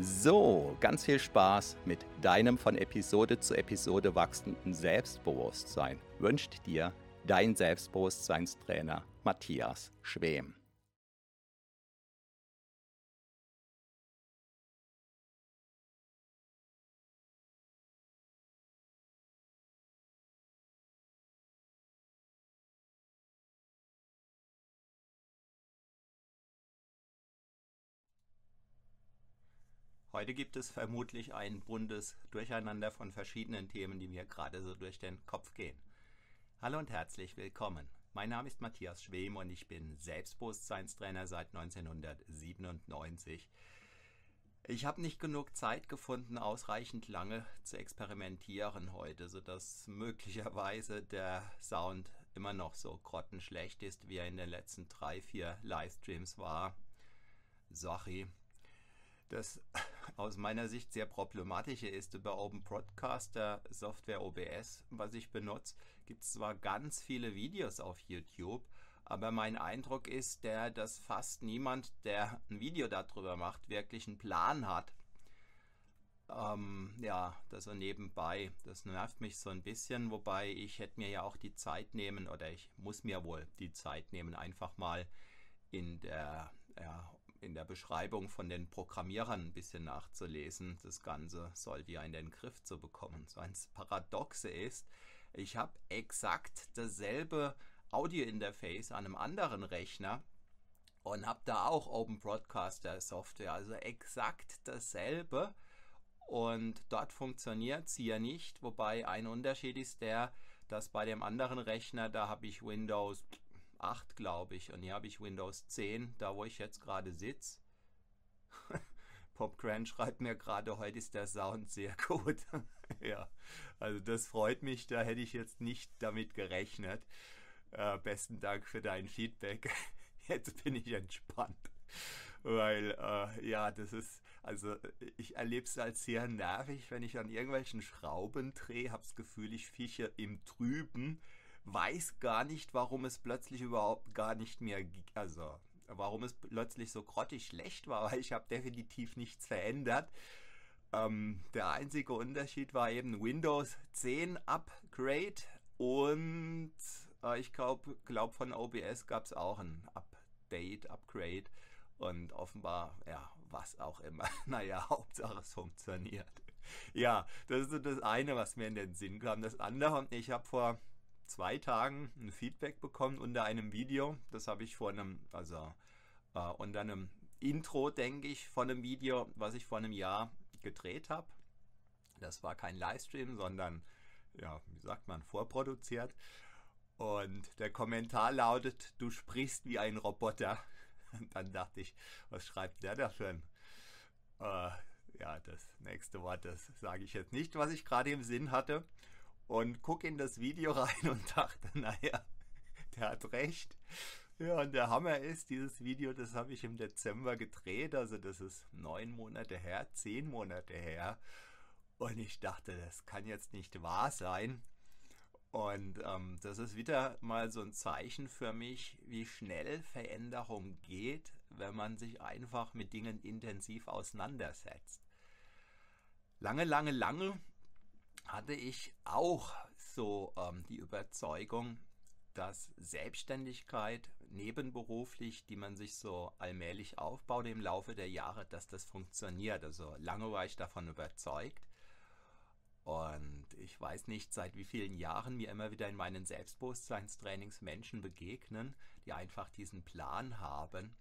So, ganz viel Spaß mit deinem von Episode zu Episode wachsenden Selbstbewusstsein wünscht dir dein Selbstbewusstseinstrainer Matthias Schwem. Heute gibt es vermutlich ein buntes Durcheinander von verschiedenen Themen, die mir gerade so durch den Kopf gehen. Hallo und herzlich willkommen. Mein Name ist Matthias Schwem und ich bin Selbstbewusstseinstrainer seit 1997. Ich habe nicht genug Zeit gefunden, ausreichend lange zu experimentieren heute, sodass möglicherweise der Sound immer noch so grottenschlecht ist, wie er in den letzten drei, vier Livestreams war. Sorry. Das aus meiner Sicht sehr problematische ist über Open Broadcaster Software OBS, was ich benutze, gibt es zwar ganz viele Videos auf YouTube, aber mein Eindruck ist der, dass fast niemand, der ein Video darüber macht, wirklich einen Plan hat. Ähm, ja, das so nebenbei. Das nervt mich so ein bisschen, wobei ich hätte mir ja auch die Zeit nehmen oder ich muss mir wohl die Zeit nehmen, einfach mal in der ja, in der Beschreibung von den Programmierern ein bisschen nachzulesen, das Ganze sollte ja in den Griff zu bekommen. So ein Paradoxe ist, ich habe exakt dasselbe Audio-Interface an einem anderen Rechner und habe da auch Open Broadcaster Software, also exakt dasselbe. Und dort funktioniert es hier nicht, wobei ein Unterschied ist der, dass bei dem anderen Rechner, da habe ich Windows 8, glaube ich. Und hier habe ich Windows 10, da wo ich jetzt gerade sitze. PopGrand schreibt mir gerade, heute ist der Sound sehr gut. ja, also das freut mich, da hätte ich jetzt nicht damit gerechnet. Äh, besten Dank für dein Feedback. Jetzt bin ich entspannt. Weil, äh, ja, das ist, also ich erlebe es als sehr nervig, wenn ich an irgendwelchen Schrauben drehe, habe das Gefühl, ich fische im Trüben weiß gar nicht, warum es plötzlich überhaupt gar nicht mehr, also warum es plötzlich so grottig schlecht war, weil ich habe definitiv nichts verändert. Ähm, der einzige Unterschied war eben Windows 10 Upgrade und äh, ich glaube glaub von OBS gab es auch ein Update, Upgrade und offenbar, ja, was auch immer. naja, Hauptsache es funktioniert. Ja, das ist so das eine, was mir in den Sinn kam. Das andere, ich habe vor zwei Tagen ein Feedback bekommen unter einem Video. Das habe ich vor einem, also äh, unter einem Intro, denke ich, von einem Video, was ich vor einem Jahr gedreht habe. Das war kein Livestream, sondern, ja, wie sagt man, vorproduziert. Und der Kommentar lautet, du sprichst wie ein Roboter. Und dann dachte ich, was schreibt der da ein... Äh, ja, das nächste Wort, das sage ich jetzt nicht, was ich gerade im Sinn hatte und gucke in das Video rein und dachte, naja, der hat recht. Ja, und der Hammer ist, dieses Video, das habe ich im Dezember gedreht, also das ist neun Monate her, zehn Monate her. Und ich dachte, das kann jetzt nicht wahr sein. Und ähm, das ist wieder mal so ein Zeichen für mich, wie schnell Veränderung geht, wenn man sich einfach mit Dingen intensiv auseinandersetzt. Lange, lange, lange hatte ich auch so ähm, die Überzeugung, dass Selbstständigkeit nebenberuflich, die man sich so allmählich aufbaut im Laufe der Jahre, dass das funktioniert. Also lange war ich davon überzeugt. Und ich weiß nicht, seit wie vielen Jahren mir immer wieder in meinen Selbstbewusstseinstrainings Menschen begegnen, die einfach diesen Plan haben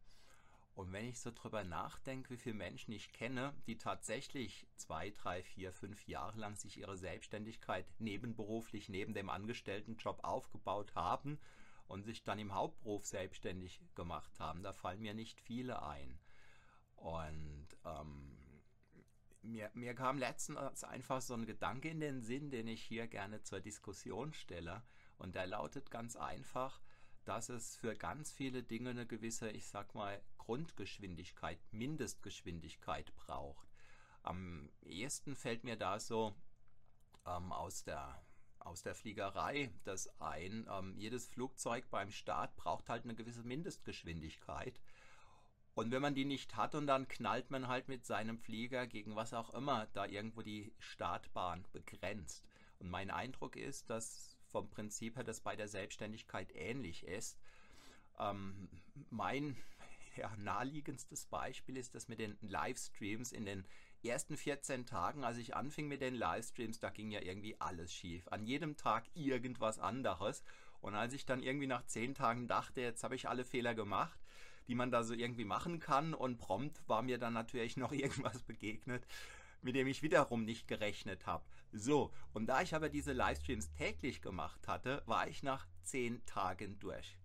und wenn ich so drüber nachdenke, wie viele Menschen ich kenne, die tatsächlich zwei, drei, vier, fünf Jahre lang sich ihre Selbstständigkeit nebenberuflich neben dem Angestelltenjob aufgebaut haben und sich dann im Hauptberuf selbstständig gemacht haben, da fallen mir nicht viele ein. Und ähm, mir, mir kam letztens einfach so ein Gedanke in den Sinn, den ich hier gerne zur Diskussion stelle. Und der lautet ganz einfach, dass es für ganz viele Dinge eine gewisse, ich sag mal, Grundgeschwindigkeit, Mindestgeschwindigkeit braucht. Am ehesten fällt mir da so ähm, aus, der, aus der Fliegerei das ein. Ähm, jedes Flugzeug beim Start braucht halt eine gewisse Mindestgeschwindigkeit. Und wenn man die nicht hat und dann knallt man halt mit seinem Flieger gegen was auch immer da irgendwo die Startbahn begrenzt. Und mein Eindruck ist, dass vom Prinzip her das bei der Selbstständigkeit ähnlich ist. Ähm, mein ja, naheliegendstes Beispiel ist das mit den Livestreams in den ersten 14 Tagen, als ich anfing mit den Livestreams, da ging ja irgendwie alles schief. An jedem Tag irgendwas anderes. Und als ich dann irgendwie nach 10 Tagen dachte, jetzt habe ich alle Fehler gemacht, die man da so irgendwie machen kann und prompt war mir dann natürlich noch irgendwas begegnet, mit dem ich wiederum nicht gerechnet habe. So, und da ich aber diese Livestreams täglich gemacht hatte, war ich nach 10 Tagen durch.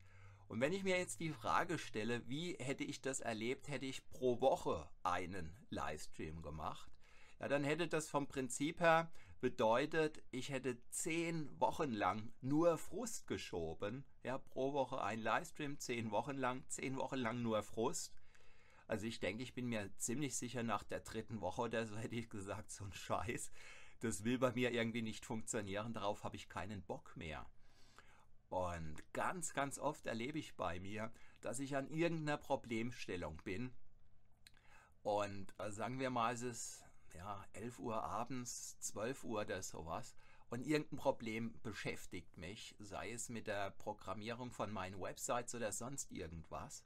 Und wenn ich mir jetzt die Frage stelle, wie hätte ich das erlebt, hätte ich pro Woche einen Livestream gemacht, ja, dann hätte das vom Prinzip her bedeutet, ich hätte zehn Wochen lang nur Frust geschoben. Ja, pro Woche ein Livestream, zehn Wochen lang, zehn Wochen lang nur Frust. Also ich denke, ich bin mir ziemlich sicher nach der dritten Woche oder so hätte ich gesagt, so ein Scheiß, das will bei mir irgendwie nicht funktionieren, darauf habe ich keinen Bock mehr. Und ganz, ganz oft erlebe ich bei mir, dass ich an irgendeiner Problemstellung bin. Und äh, sagen wir mal, es ist ja, 11 Uhr abends, 12 Uhr oder sowas. Und irgendein Problem beschäftigt mich, sei es mit der Programmierung von meinen Websites oder sonst irgendwas.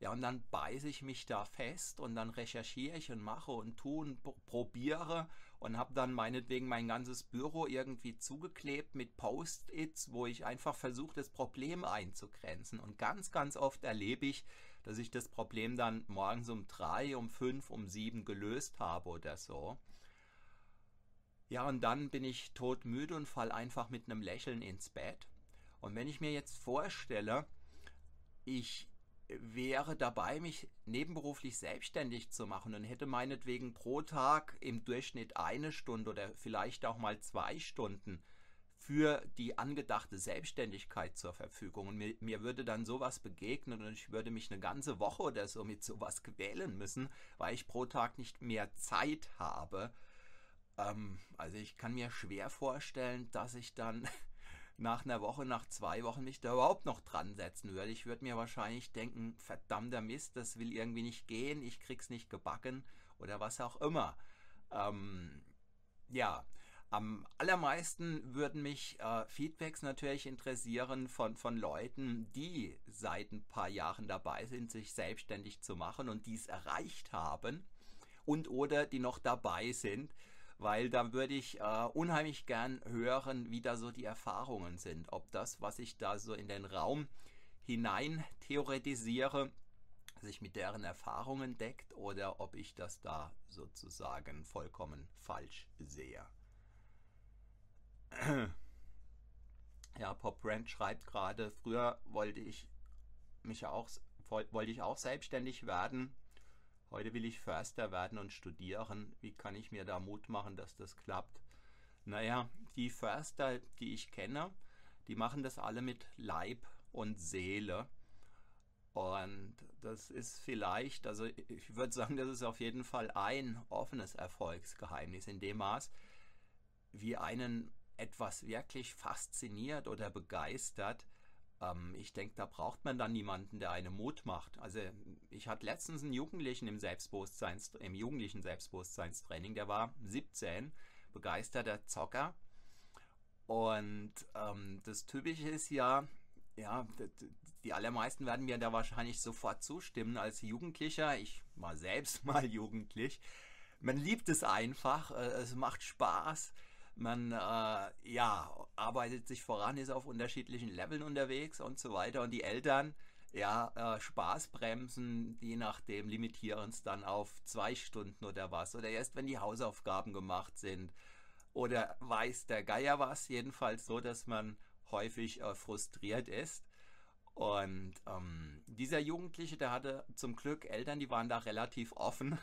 Ja, und dann beiße ich mich da fest und dann recherchiere ich und mache und tue und probiere und habe dann meinetwegen mein ganzes Büro irgendwie zugeklebt mit Post-its, wo ich einfach versuche, das Problem einzugrenzen. Und ganz, ganz oft erlebe ich, dass ich das Problem dann morgens um drei, um fünf, um sieben gelöst habe oder so. Ja, und dann bin ich todmüde und fall einfach mit einem Lächeln ins Bett. Und wenn ich mir jetzt vorstelle, ich wäre dabei, mich nebenberuflich selbstständig zu machen und hätte meinetwegen pro Tag im Durchschnitt eine Stunde oder vielleicht auch mal zwei Stunden für die angedachte Selbstständigkeit zur Verfügung. Und mir, mir, würde dann sowas begegnen und ich würde mich eine ganze Woche oder so mit sowas quälen müssen, weil ich pro Tag nicht mehr Zeit habe. Ähm, also ich kann mir schwer vorstellen, dass ich dann nach einer Woche, nach zwei Wochen mich da überhaupt noch dran setzen würde. Ich würde mir wahrscheinlich denken, verdammter Mist, das will irgendwie nicht gehen, ich krieg's nicht gebacken oder was auch immer. Ähm, ja, am allermeisten würden mich äh, Feedbacks natürlich interessieren von, von Leuten, die seit ein paar Jahren dabei sind, sich selbstständig zu machen und dies erreicht haben und oder die noch dabei sind weil da würde ich äh, unheimlich gern hören, wie da so die Erfahrungen sind. Ob das, was ich da so in den Raum hinein theoretisiere, sich mit deren Erfahrungen deckt oder ob ich das da sozusagen vollkommen falsch sehe. Ja, Pop Brand schreibt gerade, früher wollte ich mich auch wollte ich auch selbstständig werden Heute will ich Förster werden und studieren. Wie kann ich mir da Mut machen, dass das klappt? Naja, die Förster, die ich kenne, die machen das alle mit Leib und Seele. Und das ist vielleicht, also ich würde sagen, das ist auf jeden Fall ein offenes Erfolgsgeheimnis in dem Maß, wie einen etwas wirklich fasziniert oder begeistert, ähm, ich denke, da braucht man dann niemanden, der einen Mut macht. Also ich hatte letztens einen Jugendlichen im Selbstbewusstseins, im jugendlichen Selbstbewusstseinstraining, der war 17, begeisterter Zocker. Und ähm, das Typische ist ja, ja, die allermeisten werden mir da wahrscheinlich sofort zustimmen als Jugendlicher. Ich war selbst mal jugendlich. Man liebt es einfach, äh, es macht Spaß. Man äh, ja, arbeitet sich voran, ist auf unterschiedlichen Leveln unterwegs und so weiter. Und die Eltern, ja, äh, Spaßbremsen, je nachdem, limitieren es dann auf zwei Stunden oder was. Oder erst, wenn die Hausaufgaben gemacht sind. Oder weiß der Geier was. Jedenfalls so, dass man häufig äh, frustriert ist. Und ähm, dieser Jugendliche, der hatte zum Glück Eltern, die waren da relativ offen.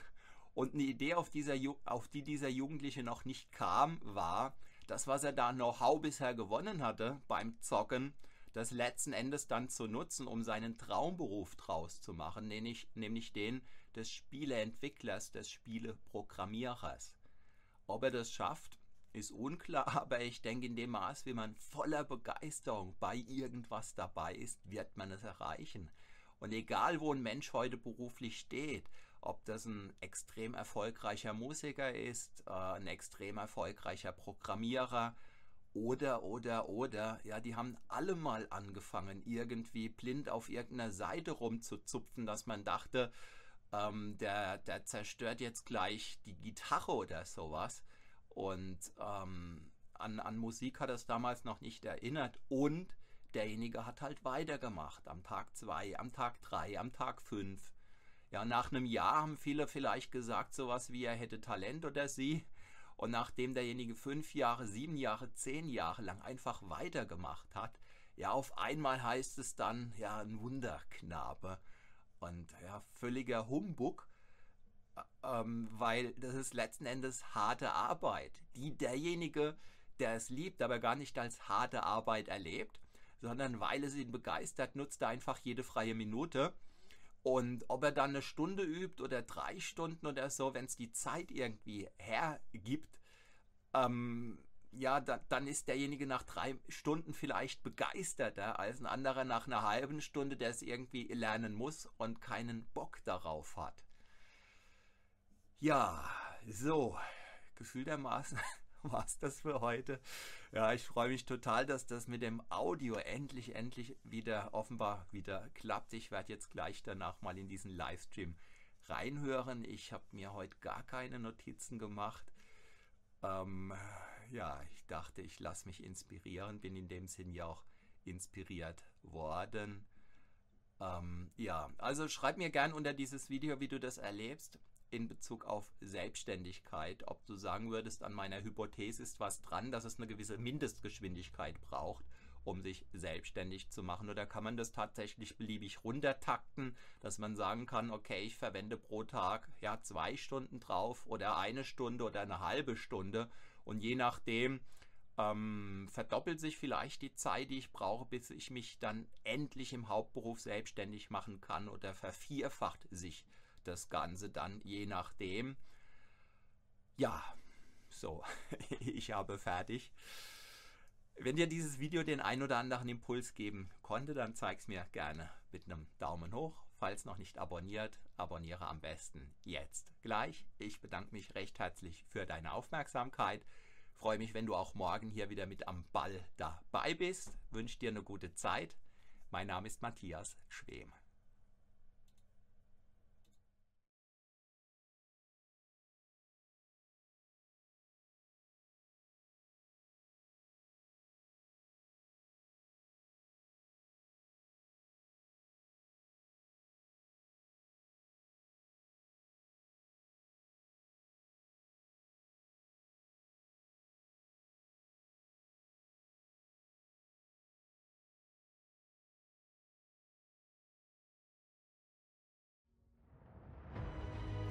Und eine Idee, auf, dieser, auf die dieser Jugendliche noch nicht kam, war, das, was er da Know-how bisher gewonnen hatte beim Zocken, das letzten Endes dann zu nutzen, um seinen Traumberuf draus zu machen, nämlich, nämlich den des Spieleentwicklers, des Spieleprogrammierers. Ob er das schafft, ist unklar, aber ich denke, in dem Maß, wie man voller Begeisterung bei irgendwas dabei ist, wird man es erreichen. Und egal, wo ein Mensch heute beruflich steht, ob das ein extrem erfolgreicher Musiker ist, äh, ein extrem erfolgreicher Programmierer oder, oder, oder, ja, die haben alle mal angefangen, irgendwie blind auf irgendeiner Seite rumzuzupfen, dass man dachte, ähm, der, der zerstört jetzt gleich die Gitarre oder sowas. Und ähm, an, an Musik hat es damals noch nicht erinnert. Und derjenige hat halt weitergemacht. Am Tag 2, am Tag 3, am Tag 5. Ja, nach einem Jahr haben viele vielleicht gesagt, sowas wie er hätte Talent oder sie. Und nachdem derjenige fünf Jahre, sieben Jahre, zehn Jahre lang einfach weitergemacht hat, ja, auf einmal heißt es dann, ja, ein Wunderknabe. Und ja, völliger Humbug ähm, weil das ist letzten Endes harte Arbeit, die derjenige, der es liebt, aber gar nicht als harte Arbeit erlebt, sondern weil es ihn begeistert, nutzt er einfach jede freie Minute. Und ob er dann eine Stunde übt oder drei Stunden oder so, wenn es die Zeit irgendwie hergibt, ähm, ja, da, dann ist derjenige nach drei Stunden vielleicht begeisterter als ein anderer nach einer halben Stunde, der es irgendwie lernen muss und keinen Bock darauf hat. Ja, so, gefühltermaßen war es das für heute. Ja, ich freue mich total, dass das mit dem Audio endlich, endlich wieder offenbar wieder klappt. Ich werde jetzt gleich danach mal in diesen Livestream reinhören. Ich habe mir heute gar keine Notizen gemacht. Ähm, ja, ich dachte, ich lasse mich inspirieren, bin in dem Sinn ja auch inspiriert worden. Ähm, ja, also schreib mir gern unter dieses Video, wie du das erlebst in Bezug auf Selbstständigkeit, ob du sagen würdest, an meiner Hypothese ist was dran, dass es eine gewisse Mindestgeschwindigkeit braucht, um sich selbstständig zu machen. Oder kann man das tatsächlich beliebig runtertakten, dass man sagen kann, okay, ich verwende pro Tag ja zwei Stunden drauf oder eine Stunde oder eine halbe Stunde und je nachdem ähm, verdoppelt sich vielleicht die Zeit, die ich brauche, bis ich mich dann endlich im Hauptberuf selbstständig machen kann oder vervierfacht sich das Ganze dann je nachdem. Ja, so, ich habe fertig. Wenn dir dieses Video den ein oder anderen Impuls geben konnte, dann zeig es mir gerne mit einem Daumen hoch. Falls noch nicht abonniert, abonniere am besten jetzt gleich. Ich bedanke mich recht herzlich für deine Aufmerksamkeit. Freue mich, wenn du auch morgen hier wieder mit am Ball dabei bist. Wünsche dir eine gute Zeit. Mein Name ist Matthias Schwem.